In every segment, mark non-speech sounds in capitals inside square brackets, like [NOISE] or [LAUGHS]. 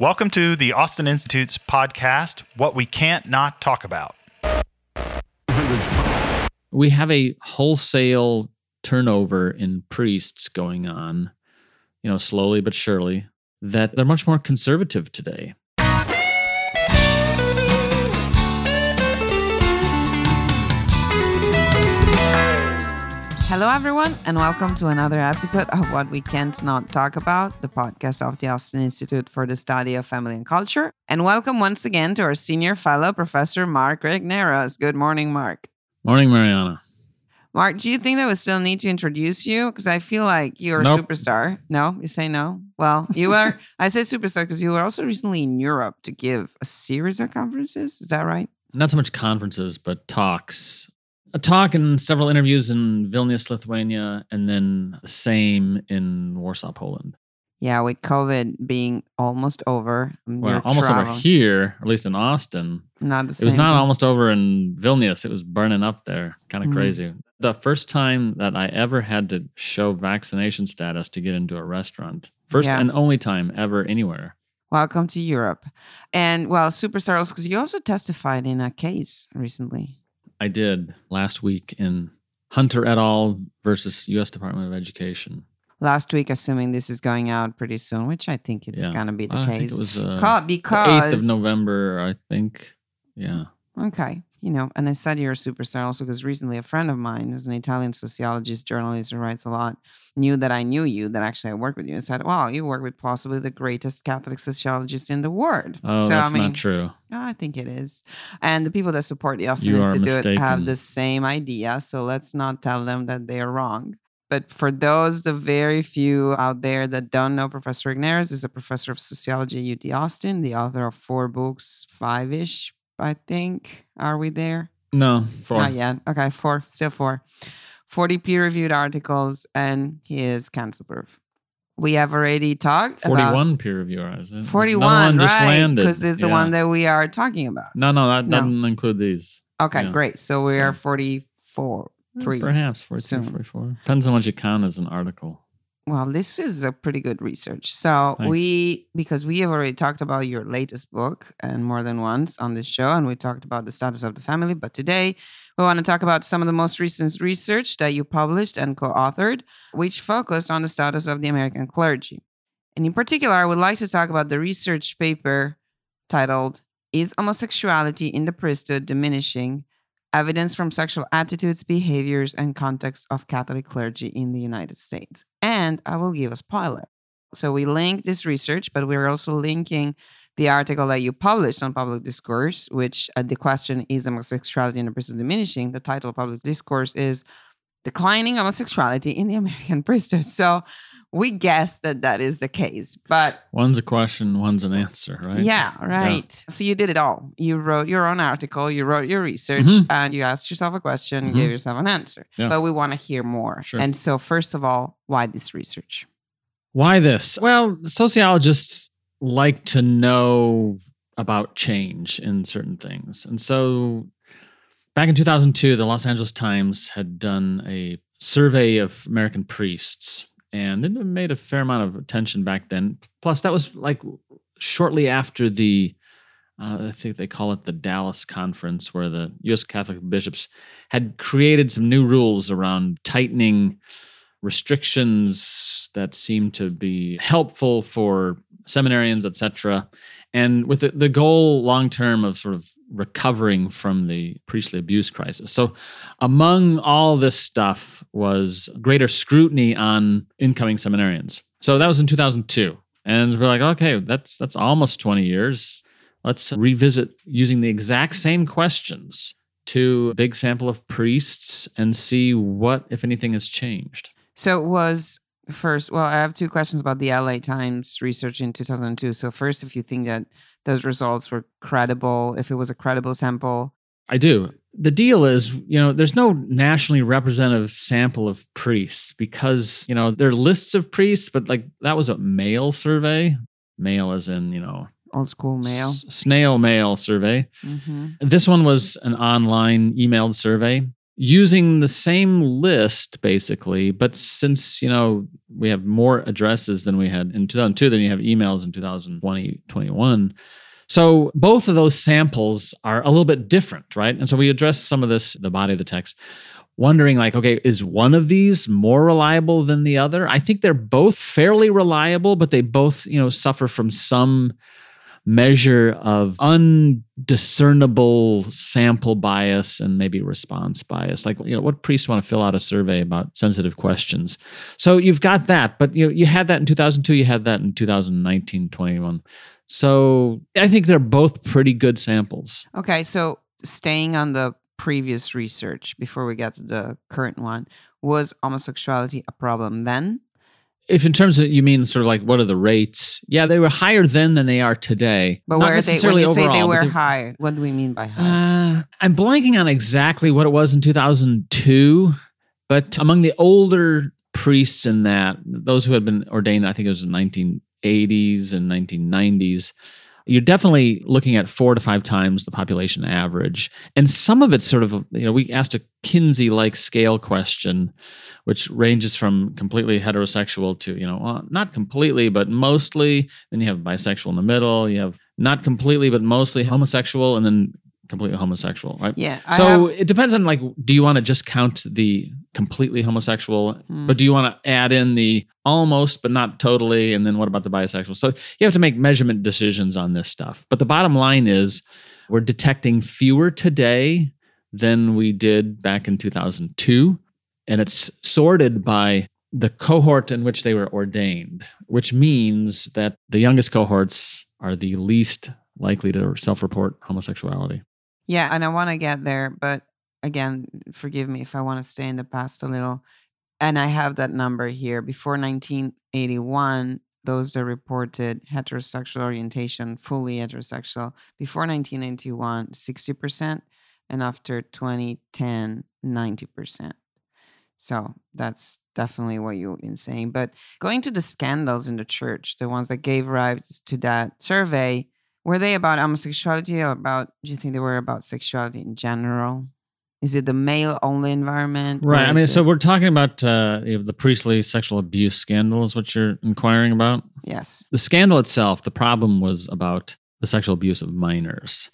Welcome to the Austin Institute's podcast, What We Can't Not Talk About. We have a wholesale turnover in priests going on, you know, slowly but surely, that they're much more conservative today. Hello, everyone, and welcome to another episode of What We Can't Not Talk About, the podcast of the Austin Institute for the Study of Family and Culture. And welcome once again to our senior fellow, Professor Mark Regnerus. Good morning, Mark. Morning, Mariana. Mark, do you think that we still need to introduce you? Because I feel like you're Nope. a superstar. No, you say no. Well, you are. [LAUGHS] I say superstar because you were also recently in Europe to give a series of conferences. Is that right? Not so much conferences, but talks. A talk and several interviews in Vilnius, Lithuania, and then the same in Warsaw, Poland. Yeah, with COVID being almost over. um, Well, almost over here, at least in Austin. Not the It was not almost over in Vilnius. It was burning up there. Kind of Mhm. crazy. The first time that I ever had to show vaccination status to get into a restaurant. First Yeah. and only time ever anywhere. Welcome to Europe. And well, superstars, because you also testified in a case recently. I did last week in Hunter et al. versus U.S. Department of Education. Last week, assuming this is going out pretty soon, which I think it's Yeah. gonna be the I think case. it was uh, the because 8th of November, I think. Yeah. Okay. You know, and I said you're a superstar also because recently a friend of mine who's an Italian sociologist, journalist who writes a lot, knew that I knew you, that actually I worked with you, and said, Wow, you work with possibly the greatest Catholic sociologist in the world. Oh, so, that's I mean, not true. I think it is. And the people that support the Austin You Institute have the same idea. So let's not tell them that they are wrong. But for those, the very few out there that don't know, Professor Regnerus is a professor of sociology at UT Austin, the author of four books, five ish, I think. Are we there? No, four. Not yet. Okay, four, still four. 40 peer reviewed articles, and he is cancel proof. We have already talked about 41 peer reviewers. is it? 41, no right? landed. Because this is the one that we are talking about. No, no, that No. doesn't include these. Okay, Yeah. great. So we are 44. Eh, three. Perhaps 42, soon. 44. Depends on what you count as an article. Well, this is a pretty good research. So Thanks. we, because we have already talked about your latest book and more than once on this show, and we talked about the status of the family. But today we want to talk about some of the most recent research that you published and co-authored, which focused on the status of the American clergy. And in particular, I would like to talk about the research paper titled "Is Homosexuality in the Priesthood Diminishing?" Evidence from sexual attitudes, behaviors, and context of Catholic clergy in the United States. And I will give a spoiler. So we link this research, but we're also linking the article that you published on public discourse, which uh, the question is homosexuality in the priesthood diminishing. The title of public discourse is declining homosexuality in the American [LAUGHS] priesthood. So we guess that that is the case, but One's a question, one's an answer, right? yeah, right. So you did it all. You wrote your own article, you wrote your research, Mhm. and you asked yourself a question, Mhm. gave yourself an answer. Yeah. But we want to hear more. Sure. And so, first of all, why this research? Why this? Well, sociologists like to know about change in certain things. And so back in 2002, the Los Angeles Times had done a survey of American priests, and it made a fair amount of attention back then. Plus, that was like shortly after the uh, I think they call it the Dallas Conference, where the U.S. Catholic bishops had created some new rules around tightening restrictions that seemed to be helpful for seminarians, etc. And with the, the goal long term of sort of recovering from the priestly abuse crisis. So, among all this stuff was greater scrutiny on incoming seminarians. So that was in 2002. And we're like, okay, that's that's almost 20 years. Let's revisit using the exact same questions to a big sample of priests and see what, if anything, has changed. So, it was first, well, I have two questions about the LA Times research in 2002. So, first, if you think that those results were credible, if it was a credible sample, I do. The deal is, you know, there's no nationally representative sample of priests because, you know, there are lists of priests, but like that was a mail survey. Mail as in, you know, old school mail. s- snail mail survey. hmm This one was an online emailed survey. Using the same list basically but since you know we have more addresses than we had in 2002 than you have emails in 2020 21 so both of those samples are a little bit different right? And so we address some of this the body of the text wondering like okay is one of these more reliable than the other? I think they're both fairly reliable but they both you know suffer from some measure of undiscernible sample bias and maybe response bias. Like you know what priests want to fill out a survey about sensitive questions. So you've got that but you you had that in 2002 you had that in 2019 21 so i think they're both pretty good samples. Okay, so staying on the previous research before we get to the current one, was homosexuality a problem then? If in terms of you mean sort of like what are the rates yeah they were higher then than they are today But where they when you say they were high, what do we mean by high? Uh, I'm blanking on exactly what it was in 2002, but among the older priests in that, those who had been ordained, I think it was in 1980s and 1990s, you're definitely looking at four to five times the population average. And some of it's sort of, you know, we asked a Kinsey like scale question, which ranges from completely heterosexual to, you know, well, not completely, but mostly. Then you have bisexual in the middle. You have not completely, but mostly homosexual, and then completely homosexual, right? yeah. So have- it depends on like, do you want to just count the completely homosexual, Hmm. but do you want to add in the almost but not totally, and then what about the bisexual? So you have to make measurement decisions on this stuff. But the bottom line is, we're detecting fewer today than we did back in 2002, and it's sorted by the cohort in which they were ordained, which means that the youngest cohorts are the least likely to self-report homosexuality. Yeah, and I want to get there, but again, forgive me if I want to stay in the past a little. And I have that number here. Before 1981, those that reported heterosexual orientation, fully heterosexual, before 1991, 60%, and after 2010, 90%. So that's definitely what you've been saying. But going to the scandals in the church, the ones that gave rise to that survey, were they about homosexuality or about, do you think they were about sexuality in general? Is it the male only environment? Right. I mean, so it- we're talking about uh, you know, the priestly sexual abuse scandal, is what you're inquiring about. yes. The scandal itself, the problem was about the sexual abuse of minors.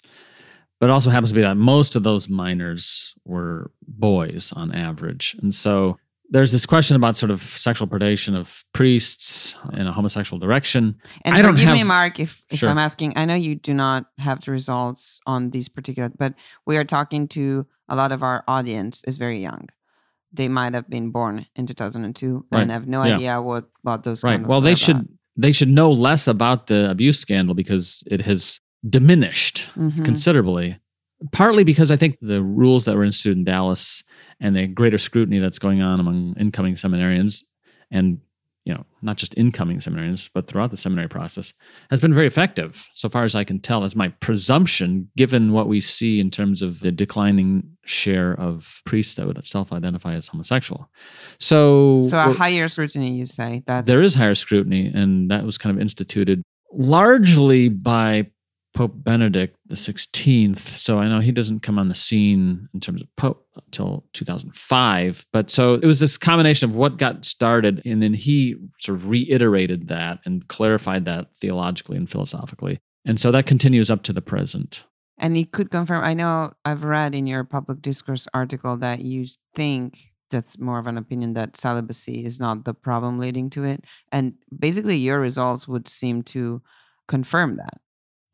But it also happens to be that most of those minors were boys on average. And so there's this question about sort of sexual predation of priests in a homosexual direction. And I don't forgive me, Mark, if, if Sure. I'm asking. I know you do not have the results on these particular, but we are talking to a lot of our audience is very young. They might have been born in 2002 Right. and have no Yeah. idea what what those Right. Well, they about. should they should know less about the abuse scandal because it has diminished Mhm. considerably. Partly because I think the rules that were instituted in Dallas and the greater scrutiny that's going on among incoming seminarians and you know not just incoming seminarians but throughout the seminary process has been very effective so far as I can tell. That's my presumption, given what we see in terms of the declining share of priests that would self-identify as homosexual. So, So a higher scrutiny, you say that there is higher scrutiny, and that was kind of instituted largely by Pope Benedict the Sixteenth. So I know he doesn't come on the scene in terms of Pope until 2005. But so it was this combination of what got started, and then he sort of reiterated that and clarified that theologically and philosophically. And so that continues up to the present. And you could confirm. I know I've read in your public discourse article that you think that's more of an opinion that celibacy is not the problem leading to it. And basically, your results would seem to confirm that.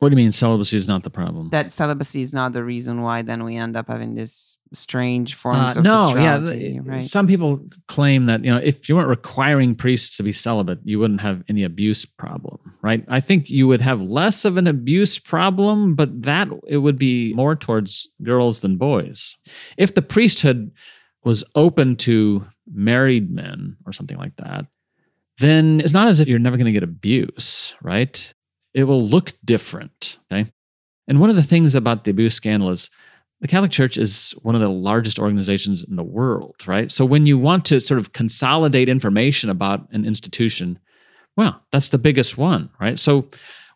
What do you mean celibacy is not the problem? That celibacy is not the reason why then we end up having this strange Uh, forms of no, yeah. sexuality. th- right? Some people claim that you know if you weren't requiring priests to be celibate, you wouldn't have any abuse problem, right? I think you would have less of an abuse problem, but that it would be more towards girls than boys. If the priesthood was open to married men or something like that, then it's not as if you're never going to get abuse, right? It will look different, okay? And one of the things about the abuse scandal is the Catholic Church is one of the largest organizations in the world, right? So when you want to sort of consolidate information about an institution, well, that's the biggest one, right? So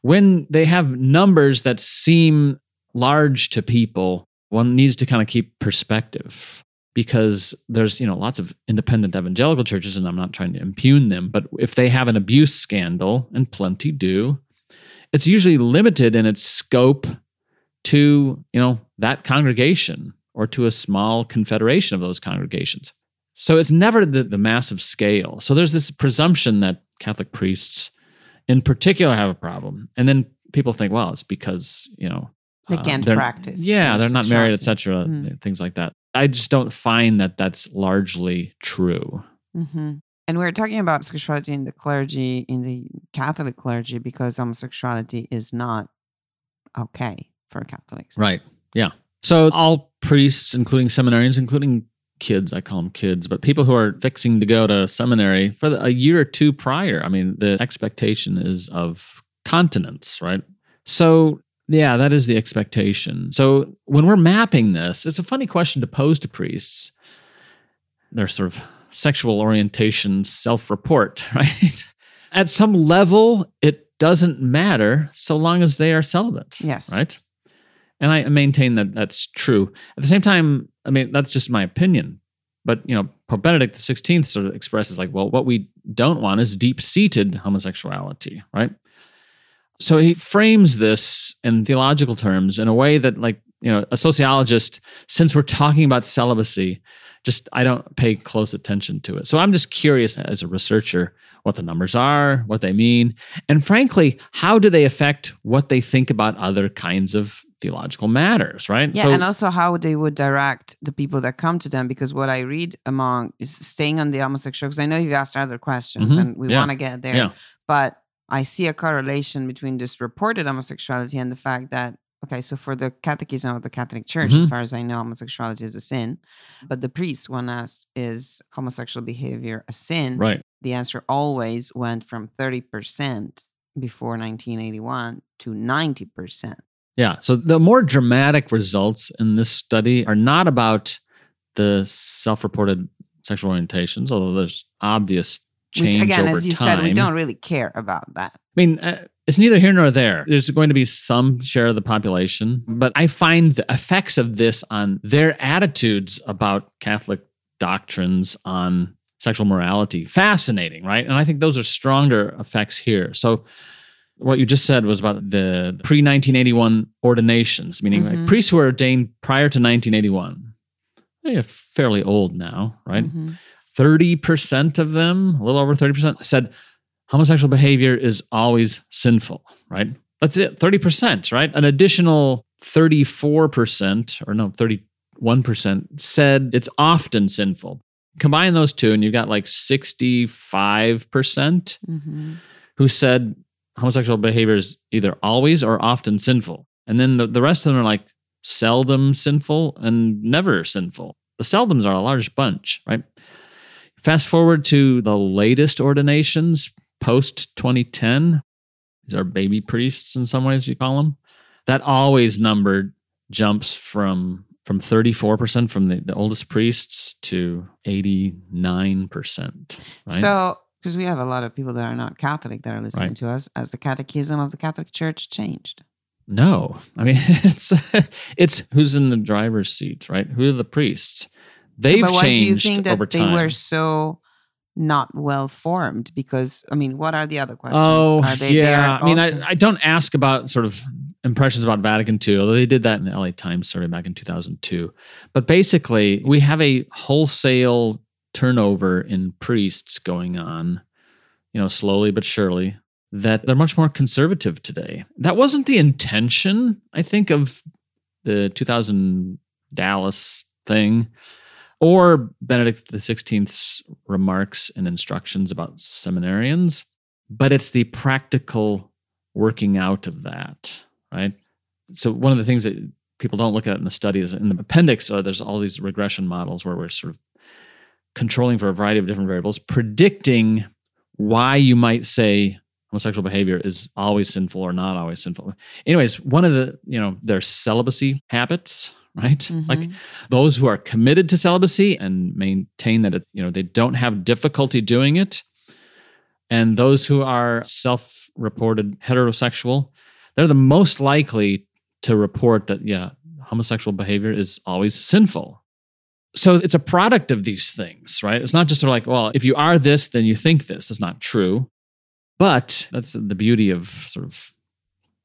when they have numbers that seem large to people, one needs to kind of keep perspective. because there's you know lots of independent evangelical churches and i'm not trying to impugn them but if they have an abuse scandal and plenty do it's usually limited in its scope to you know that congregation or to a small confederation of those congregations. So it's never the, the massive scale. So there's this presumption that catholic priests in particular have a problem. And then people think well it's because you know They uh, can't practice. Yeah they're not married etc Mm. things like that. I just don't find that that's largely true. Hmm And we're talking about sexuality in the clergy, in the Catholic clergy, because homosexuality is not okay for Catholics. Right. Yeah. So all priests, including seminarians, including kids, I call them kids, but people who are fixing to go to seminary for the, a year or two prior, I mean, the expectation is of continence, right? So, yeah, that is the expectation. So when we're mapping this, it's a funny question to pose to priests. They're sort of sexual orientation self report, [LAUGHS] right? At some level, it doesn't matter so long as they are celibate. Yes. Right. And I maintain that that's true. At the same time, I mean, that's just my opinion. But, you know, Pope Benedict XVI sort of expresses like, well, what we don't want is deep seated homosexuality, right? So he frames this in theological terms in a way that, like, you know, a sociologist, since we're talking about celibacy, just I don't pay close attention to it. So I'm just curious as a researcher what the numbers are, what they mean, and frankly, how do they affect what they think about other kinds of theological matters, right? Yeah, so, and also how they would direct the people that come to them. Because what I read among is staying on the homosexual. Because I know you've asked other questions, Mhm. and we Yeah. want to get there. Yeah. But I see a correlation between this reported homosexuality and the fact that okay, so for the Catechism of the Catholic Church, Mhm. as far as I know, homosexuality is a sin. But the priest, when asked, is homosexual behavior a sin? right. The answer always went from thirty percent before 1981 to 90 percent. Yeah. So the more dramatic results in this study are not about the self-reported sexual orientations, although there's obvious change Which again, over as you time. said, we don't really care about that. I mean, uh, it's neither here nor there. There's going to be some share of the population, but I find the effects of this on their attitudes about Catholic doctrines on sexual morality fascinating, right? And I think those are stronger effects here. So, what you just said was about the pre 1981 ordinations, meaning Mhm. like priests who were ordained prior to 1981. They're fairly old now, right? Mhm. 30% of them, a little over 30%, said homosexual behavior is always sinful, right? That's it, 30%, right? An additional 34%, or no, 31% said it's often sinful. Combine those two, and you've got like 65% Mhm. who said homosexual behavior is either always or often sinful. And then the, the rest of them are like seldom sinful and never sinful. The seldoms are a large bunch, right? Fast forward to the latest ordinations post 2010. These are baby priests in some ways, you call them. That always number jumps from from 34% from the, the oldest priests to 89%. Right? So, because we have a lot of people that are not Catholic that are listening Right. to us, as the Catechism of the Catholic Church changed. No, I mean [LAUGHS] it's it's who's in the driver's seat, right? Who are the priests? They've but why changed do you think that over they were so not well formed? Because I mean, what are the other questions? oh, are they, yeah. I mean, I, I don't ask about sort of impressions about Vatican II, although they did that in the LA Times survey back in 2002. But basically, we have a wholesale turnover in priests going on, you know, slowly but surely. That they're much more conservative today. That wasn't the intention, I think, of the 2000 Dallas thing or Benedict XVI's remarks and instructions about seminarians, but it's the practical working out of that, right? So one of the things that people don't look at in the study is in the appendix, uh, there's all these regression models where we're sort of controlling for a variety of different variables, predicting why you might say homosexual behavior is always sinful or not always sinful. Anyways, one of the, you know, their celibacy habits, right? Like Mhm. those who are committed to celibacy and maintain that it, you know they don't have difficulty doing it and those who are self-reported heterosexual they're the most likely to report that yeah homosexual behavior is always sinful So it's a product of these things, right? It's not just sort of like, well, if you are this, then you think this. That's not true. But that's the beauty of sort of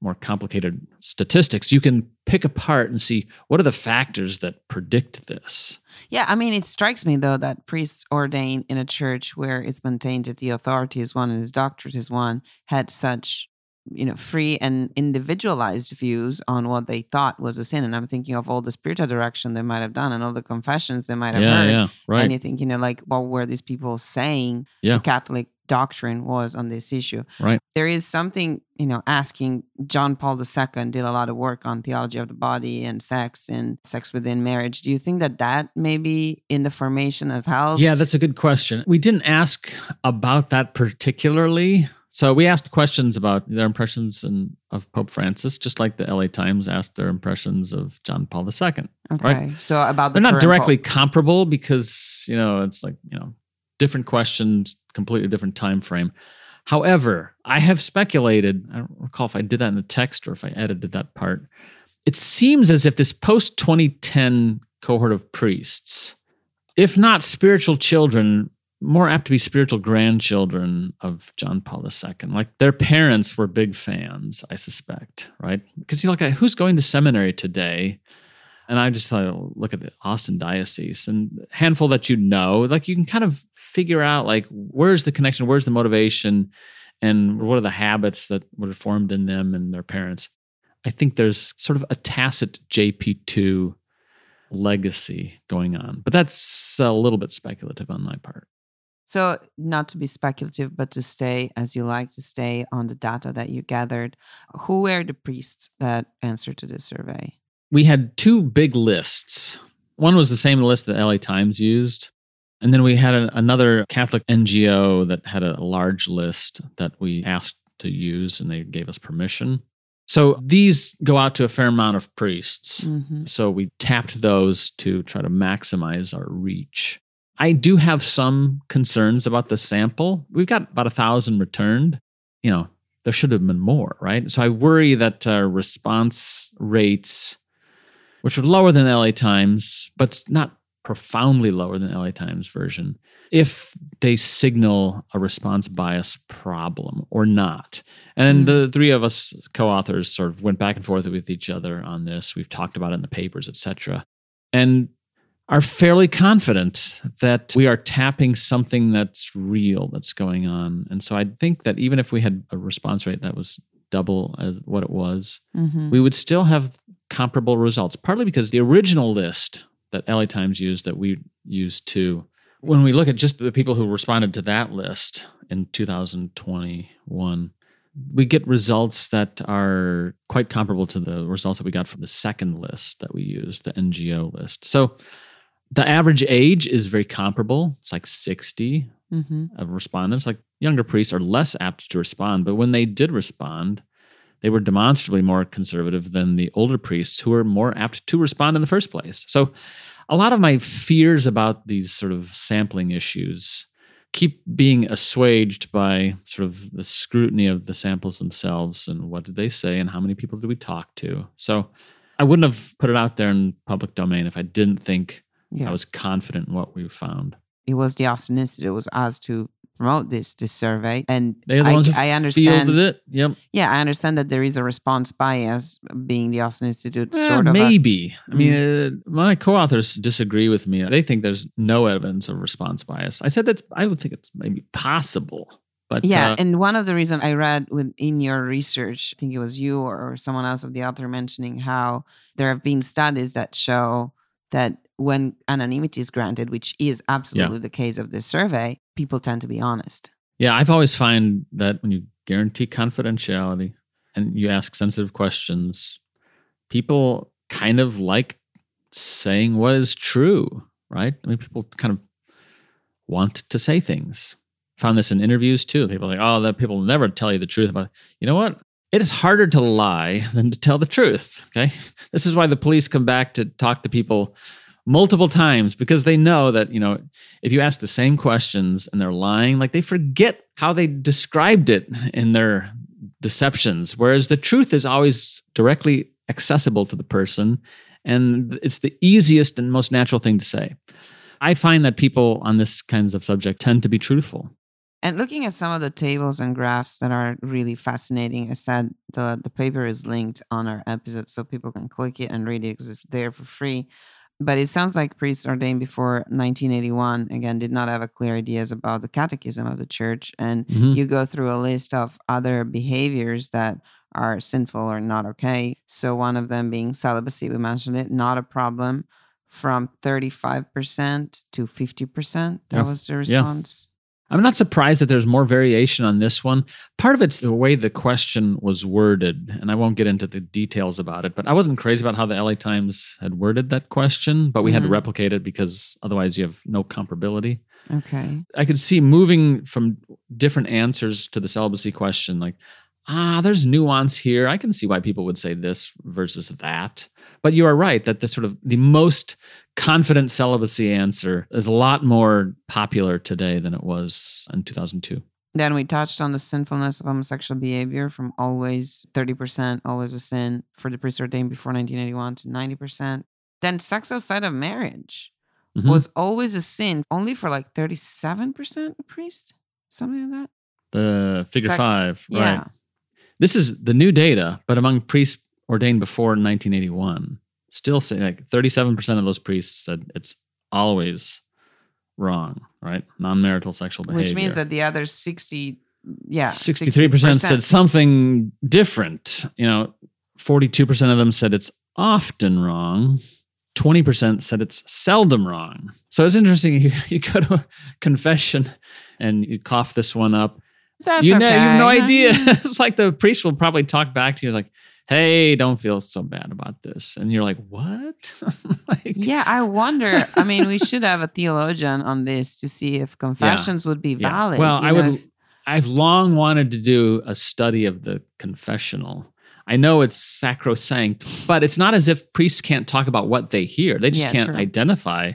more complicated statistics. You can pick apart and see what are the factors that predict this. Yeah, I mean, it strikes me though that priests ordained in a church where it's maintained that the authority is one and the doctorate is one had such you know free and individualized views on what they thought was a sin and i'm thinking of all the spiritual direction they might have done and all the confessions they might have yeah, heard yeah, right. and you think you know like what were these people saying Yeah. the catholic doctrine was on this issue Right. there is something you know asking john paul ii did a lot of work on theology of the body and sex and sex within marriage do you think that that maybe in the formation has helped Yeah, that's a good question. We didn't ask about that particularly. So we asked questions about their impressions in, of Pope Francis, just like the LA Times asked their impressions of John Paul II. okay right. so about the They're not directly pope. comparable because you know it's like you know different questions, completely different time frame. However, I have speculated. I don't recall if I did that in the text or if I edited that part. It seems as if this post 2010 cohort of priests, if not spiritual children, more apt to be spiritual grandchildren of John Paul II. Like their parents were big fans, I suspect, right? Because you look at who's going to seminary today, and I just thought, look at the Austin diocese and handful that you know, like you can kind of figure out like where's the connection, where's the motivation, and what are the habits that were formed in them and their parents. I think there's sort of a tacit JP2 legacy going on, but that's a little bit speculative on my part. So, not to be speculative, but to stay as you like to stay on the data that you gathered, who were the priests that answered to this survey? we had two big lists. One was the same list that LA Times used. And then we had a, another Catholic NGO that had a large list that we asked to use, and they gave us permission. So these go out to a fair amount of priests. Mhm. So we tapped those to try to maximize our reach. I do have some concerns about the sample. We've got about a thousand returned. You know, there should have been more, right? So I worry that uh, response rates, which are lower than LA Times, but not profoundly lower than LA Times version, if they signal a response bias problem or not. And Mm. the three of us co-authors sort of went back and forth with each other on this. We've talked about it in the papers, etc. And are fairly confident that we are tapping something that's real that's going on. And so I think that even if we had a response rate that was double what it was, Mhm. we would still have comparable results, partly because the original list that LA Times used that we used too, when we look at just the people who responded to that list in 2021, we get results that are quite comparable to the results that we got from the second list that we used, the NGO list. So the average age is very comparable. It's like 60 Mhm. of respondents. Like younger priests are less apt to respond, but when they did respond, they were demonstrably more conservative than the older priests who were more apt to respond in the first place. So a lot of my fears about these sort of sampling issues keep being assuaged by sort of the scrutiny of the samples themselves and what did they say and how many people did we talk to. So I wouldn't have put it out there in public domain if I didn't think Yeah. I was confident in what we found. it was the Austin Institute was asked to promote this this survey, and They're the I, ones who I understand. fielded it. Yep. Yeah, I understand that there is a response bias being the Austin Institute Eh, sort of. maybe. I mean, uh, my co-authors disagree with me. They think there's no evidence of response bias. I said that I would think it's maybe possible, but yeah, uh, and one of the reasons I read with in your research, I think it was you or someone else of the author mentioning how there have been studies that show that when anonymity is granted, which is absolutely the case of this survey, people tend to be honest. yeah, I've always find that when you guarantee confidentiality and you ask sensitive questions, people kind of like saying what is true, right? I mean, people kind of want to say things. Found this in interviews too. People are like, oh, that people never tell you the truth about. You know what? It is harder to lie than to tell the truth. Okay, this is why the police come back to talk to people multiple times because they know that you know if you ask the same questions and they're lying, like they forget how they described it in their deceptions. Whereas the truth is always directly accessible to the person And it's the easiest and most natural thing to say. I find that people on this kinds of subject tend to be truthful. And looking at some of the tables and graphs that are really fascinating, I said the, the paper is linked on our episode so people can click it and read it because it's there for free. But it sounds like priests ordained before 1981, again, did not have a clear ideas about the catechism of the church. And Mhm. you go through a list of other behaviors that are sinful or not okay. So one of them being celibacy, we mentioned it, not a problem, from 35% to 50%. That Yeah. was the response. I'm not surprised that there's more variation on this one. Part of it's the way the question was worded, and I won't get into the details about it, but I wasn't crazy about how the LA Times had worded that question, but we had to Mhm. replicate it because otherwise you have no comparability. Okay. I could see moving from different answers to the celibacy question, like, ah, there's nuance here. I can see why people would say this versus that. But you are right that the sort of the most confident celibacy answer is a lot more popular today than it was in 2002. Then we touched on the sinfulness of homosexual behavior from always 30%, always a sin for the priest ordained before 1981 to 90%. Then sex outside of marriage Mhm. was always a sin, only for like 37% of priests, something like that. the figure Sec- five, Yeah. right? This is the new data, but among priests ordained before 1981, still say like 37% of those priests said it's always wrong, right? Non-marital sexual behavior. Which means that the other 60, yeah, 63% said something different. You know, 42% of them said it's often wrong. 20% said it's seldom wrong. So it's interesting. [LAUGHS] You, you go to a confession and you cough this one up. That's you know, you have no idea. [LAUGHS] it's like the priest will probably talk back to you like, hey, don't feel so bad about this. And you're like, what? [LAUGHS] like, Yeah, I wonder. I mean, we should have a theologian on this to see if [LAUGHS] confessions would be yeah. valid. Well, you I would. if- I've long wanted to do a study of the confessional. I know it's sacrosanct, but it's not as if priests can't talk about what they hear. They just Yeah, can't true. identify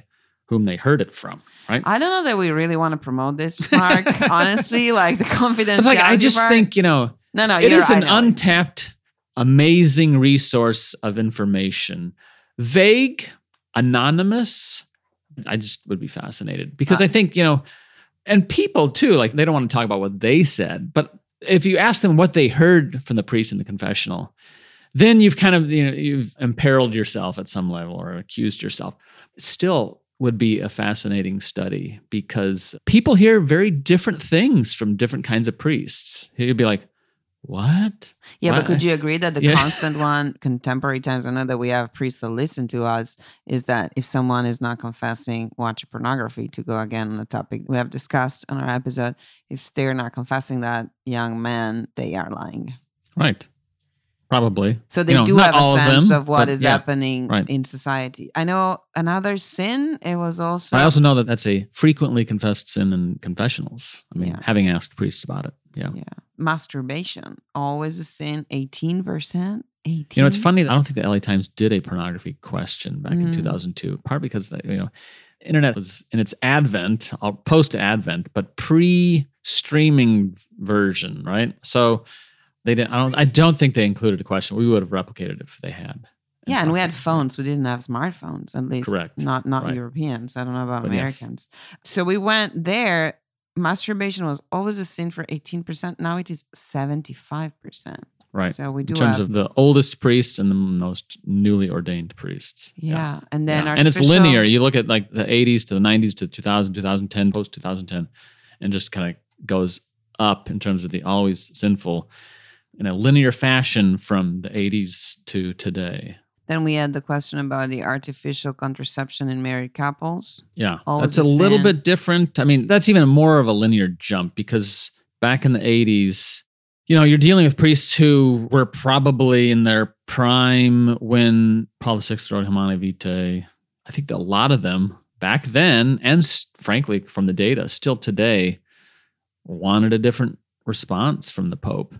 whom they heard it from, right? I don't know that we really want to promote this, Mark. honestly, like the confidentiality. It's like I just part. think you know no, no, it you're, an know. untapped, amazing resource of information. Vague, anonymous. I just would be fascinated because I think, you know, and people too, like they don't want to talk about what they said, but if you ask them what they heard from the priest in the confessional, then you've kind of, you know, you've imperiled yourself at some level or accused yourself. It still would be a fascinating study because people hear very different things from different kinds of priests. You'd be like, what? Yeah, but could you agree that the Yeah. constant one, contemporary times, I know that we have priests that listen to us, is that if someone is not confessing, watch pornography to go again on a topic we have discussed on our episode. If they're not confessing that young man, they are lying. Right. Probably. So they You know, do have a all of sense them, of what is yeah, happening right. in society. I know another sin, it was also I also know that that's a frequently confessed sin in confessionals. I mean, Yeah. having asked priests about it. Yeah. yeah, masturbation, always a sin, 18%. 18 You know, it's funny. that I don't think the LA Times did a pornography question back in Mm. 2002. Part because the, you know, internet was in its advent, or post advent, but pre-streaming version, right? So they didn't. I don't. I don't think they included a question. We would have replicated if they had. Yeah, and we had phones. We didn't have smartphones, at least. Correct. Not not Right. Europeans. I don't know about But yes. Americans. So we went there. Masturbation was always a sin for 18%. Now it is 75%. Right. So we do in terms have, of the oldest priests and the most newly ordained priests. yeah. And then Yeah. and it's linear. You look at like the 80s to the 90s to 2000, 2010, post 2010, and just kind of goes up in terms of the always sinful in a linear fashion from the 80s to today. Then we had the question about the artificial contraception in married couples. Yeah, Always that's a a little bit different. I mean, that's even more of a linear jump because back in the 80s, you know, you're dealing with priests who were probably in their prime when Paul VI wrote Humanae Vitae. I think a lot of them back then, and frankly, from the data, still today, wanted a different response from the Pope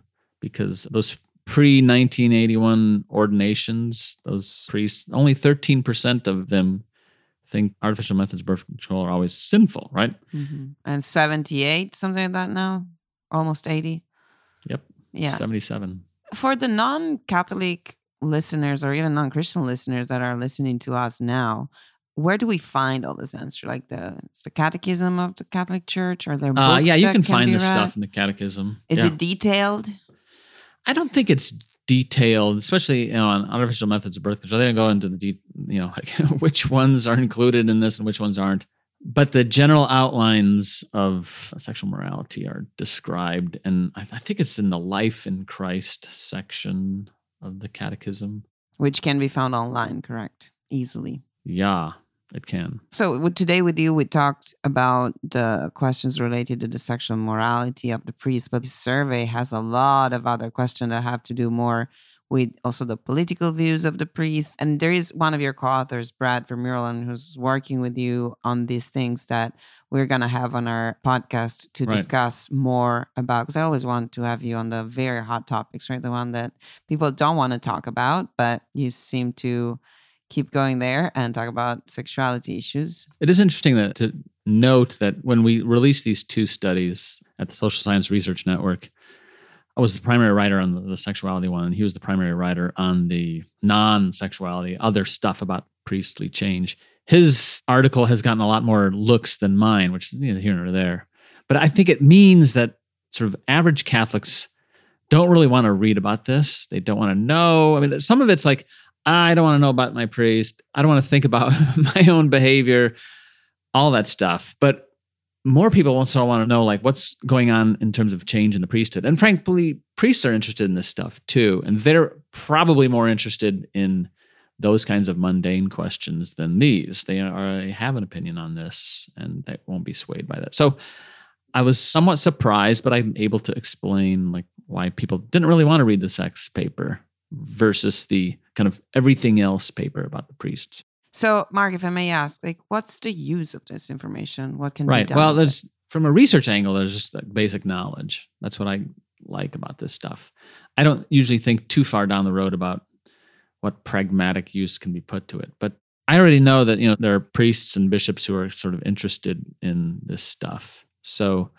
because those pre 1981 ordinations, those priests, only 13% of them think artificial methods of birth control are always sinful, right? Mhm. And 78, something like that now, almost 80. Yep. Yeah. 77. For the non Catholic listeners or even non-Christian listeners that are listening to us now, where do we find all this answer? Like the it's the Catechism of the Catholic Church, or there books Uh, yeah, you can can find this read? stuff in the Catechism. Is Yeah. it detailed? I don't think it's detailed, especially you know on artificial methods of birth control. They don't go into the de- you know like [LAUGHS] which ones are included in this and which ones aren't. But the general outlines of sexual morality are described, and I, I think it's in the Life in Christ section of the Catechism. Which can be found online, correct? Easily. Yeah, it can. So today with you, we talked about the questions related to the sexual morality of the priest, but the survey has a lot of other questions that have to do more with also the political views of the priest. And there is one of your co-authors, Brad Vermurlen, who's working with you on these things that we're gonna have on our podcast to Right. discuss more about. Because I always want to have you on the very hot topics, right? The one that people don't want to talk about, but you seem to keep going there and talk about sexuality issues. It is interesting that, to note that when we released these two studies at the Social Science Research Network, I was the primary writer on the, sexuality one, and he was the primary writer on the non sexuality, other stuff about priestly change. His article has gotten a lot more looks than mine, which is neither here nor there. But I think it means that sort of average Catholics don't really want to read about this. They don't want to know. I mean, some of it's like, I don't want to know about my priest. I don't want to think about [LAUGHS] my own behavior, all that stuff. But more people also want to know like what's going on in terms of change in the priesthood. And frankly, priests are interested in this stuff too. And they're probably more interested in those kinds of mundane questions than these. They they have an opinion on this and they won't be swayed by that. So I was somewhat surprised, but I'm able to explain like why people didn't really want to read the sex paper versus the kind of everything else paper about the priests. So, Mark, if I may ask, like, what's the use of this information? What can be Right. done? Well, there's from a research angle, there's just like basic knowledge. That's what I like about this stuff. I don't usually think too far down the road about what pragmatic use can be put to it, but I already know that you know there are priests and bishops who are sort of interested in this stuff. So,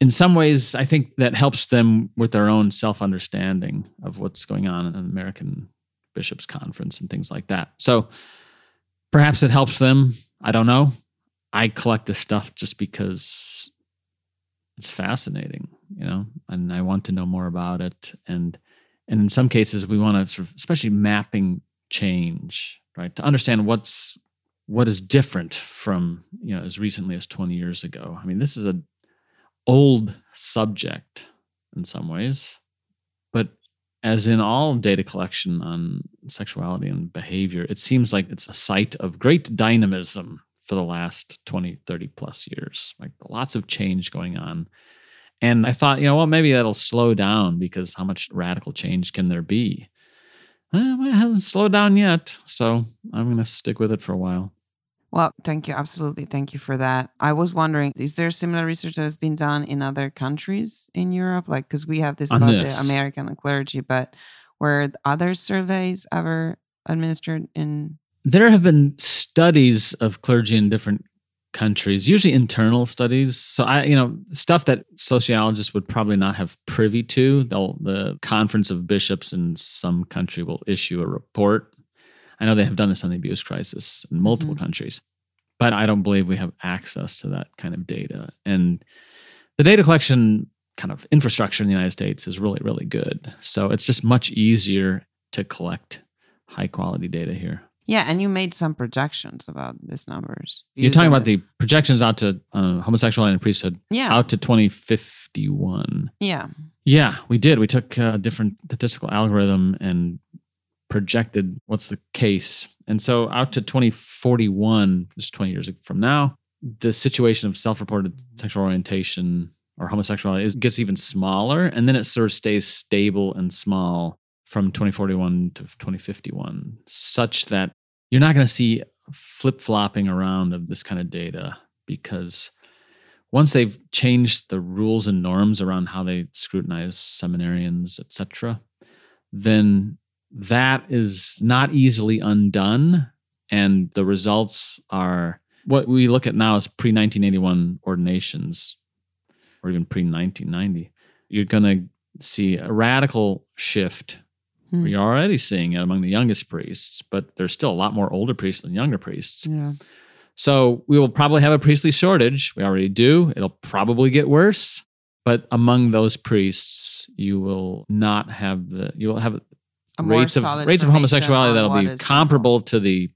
in some ways, I think that helps them with their own self understanding of what's going on in the American Bishops Conference and things like that. So, perhaps it helps them. I don't know. I collect this stuff just because it's fascinating, you know, and I want to know more about it. And and in some cases, we want to sort of, especially mapping change, right, to understand what's what is different from you know as recently as 20 years ago. I mean, this is a old subject in some ways, but as in all data collection on sexuality and behavior, it seems like it's a site of great dynamism for the last 20, 30 plus years. Like lots of change going on. And I thought, you know, well, maybe that'll slow down because how much radical change can there be? Well, it hasn't slowed down yet. So I'm going to stick with it for a while. Well, thank you. Absolutely. Thank you for that. I was wondering, is there similar research that has been done in other countries in Europe? Like, because we have this On about this. the American clergy, but were other surveys ever administered in? There have been studies of clergy in different countries, usually internal studies. So I, you know, stuff that sociologists would probably not have privy to. They'll the conference of bishops in some country will issue a report. I know they have done this on the abuse crisis in multiple Mhm. countries, but I don't believe we have access to that kind of data. And the data collection kind of infrastructure in the United States is really, really good. So it's just much easier to collect high quality data here. Yeah, and you made some projections about these numbers. You're Views talking about the projections out to uh, homosexuality and priesthood yeah, out to 2051. yeah. Yeah, we did. We took a different statistical algorithm and projected what's the case. And so out to 2041, just 20 years from now, the situation of self-reported sexual orientation or homosexuality is, gets even smaller, and then it sort of stays stable and small from 2041 to 2051, such that you're not going to see flip-flopping around of this kind of data because once they've changed the rules and norms around how they scrutinize seminarians, etc., then that is not easily undone. And the results are what we look at now is pre 1981 ordinations or even pre 1990. You're going to see a radical shift Hmm. We're already seeing it among the youngest priests, but there's still a lot more older priests than younger priests. Yeah. So we will probably have a priestly shortage. We already do. It'll probably get worse. But among those priests, you will not have the you will have rates of rates of homosexuality that'll be comparable to the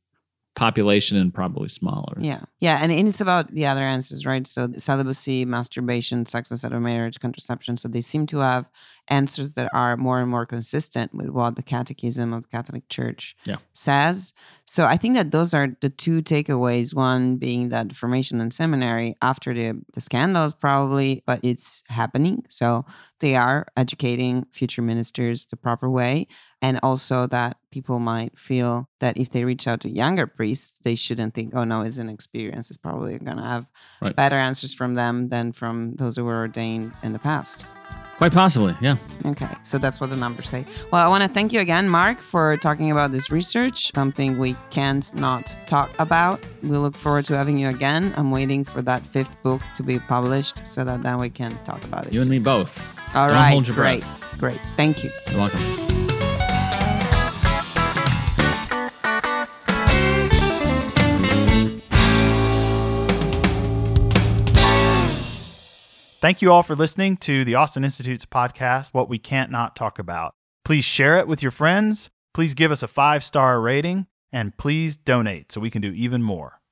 population and probably smaller. Yeah. Yeah. And, and it's about the other answers, right? So celibacy, masturbation, sex outside of marriage, contraception. So they seem to have answers that are more and more consistent with what the catechism of the Catholic Church Yeah. says. So I think that those are the two takeaways. One being that formation in seminary after the, the scandals, probably, but it's happening. So they are educating future ministers the proper way. And also that people might feel that if they reach out to younger priests, they shouldn't think, oh no, it's an experience. It's probably going to have Right. better answers from them than from those who were ordained in the past. Quite possibly, yeah. Okay, so that's what the numbers say. Well, I want to thank you again, Mark, for talking about this research, something we can't not talk about. We look forward to having you again. I'm waiting for that fifth book to be published so that then we can talk about it. You and me both. All don't right, great, breath. great. Thank you. You're welcome. Thank you all for listening to the Austin Institute's podcast, What We Can't Not Talk About. Please share it with your friends. Please give us a five star rating and please donate so we can do even more.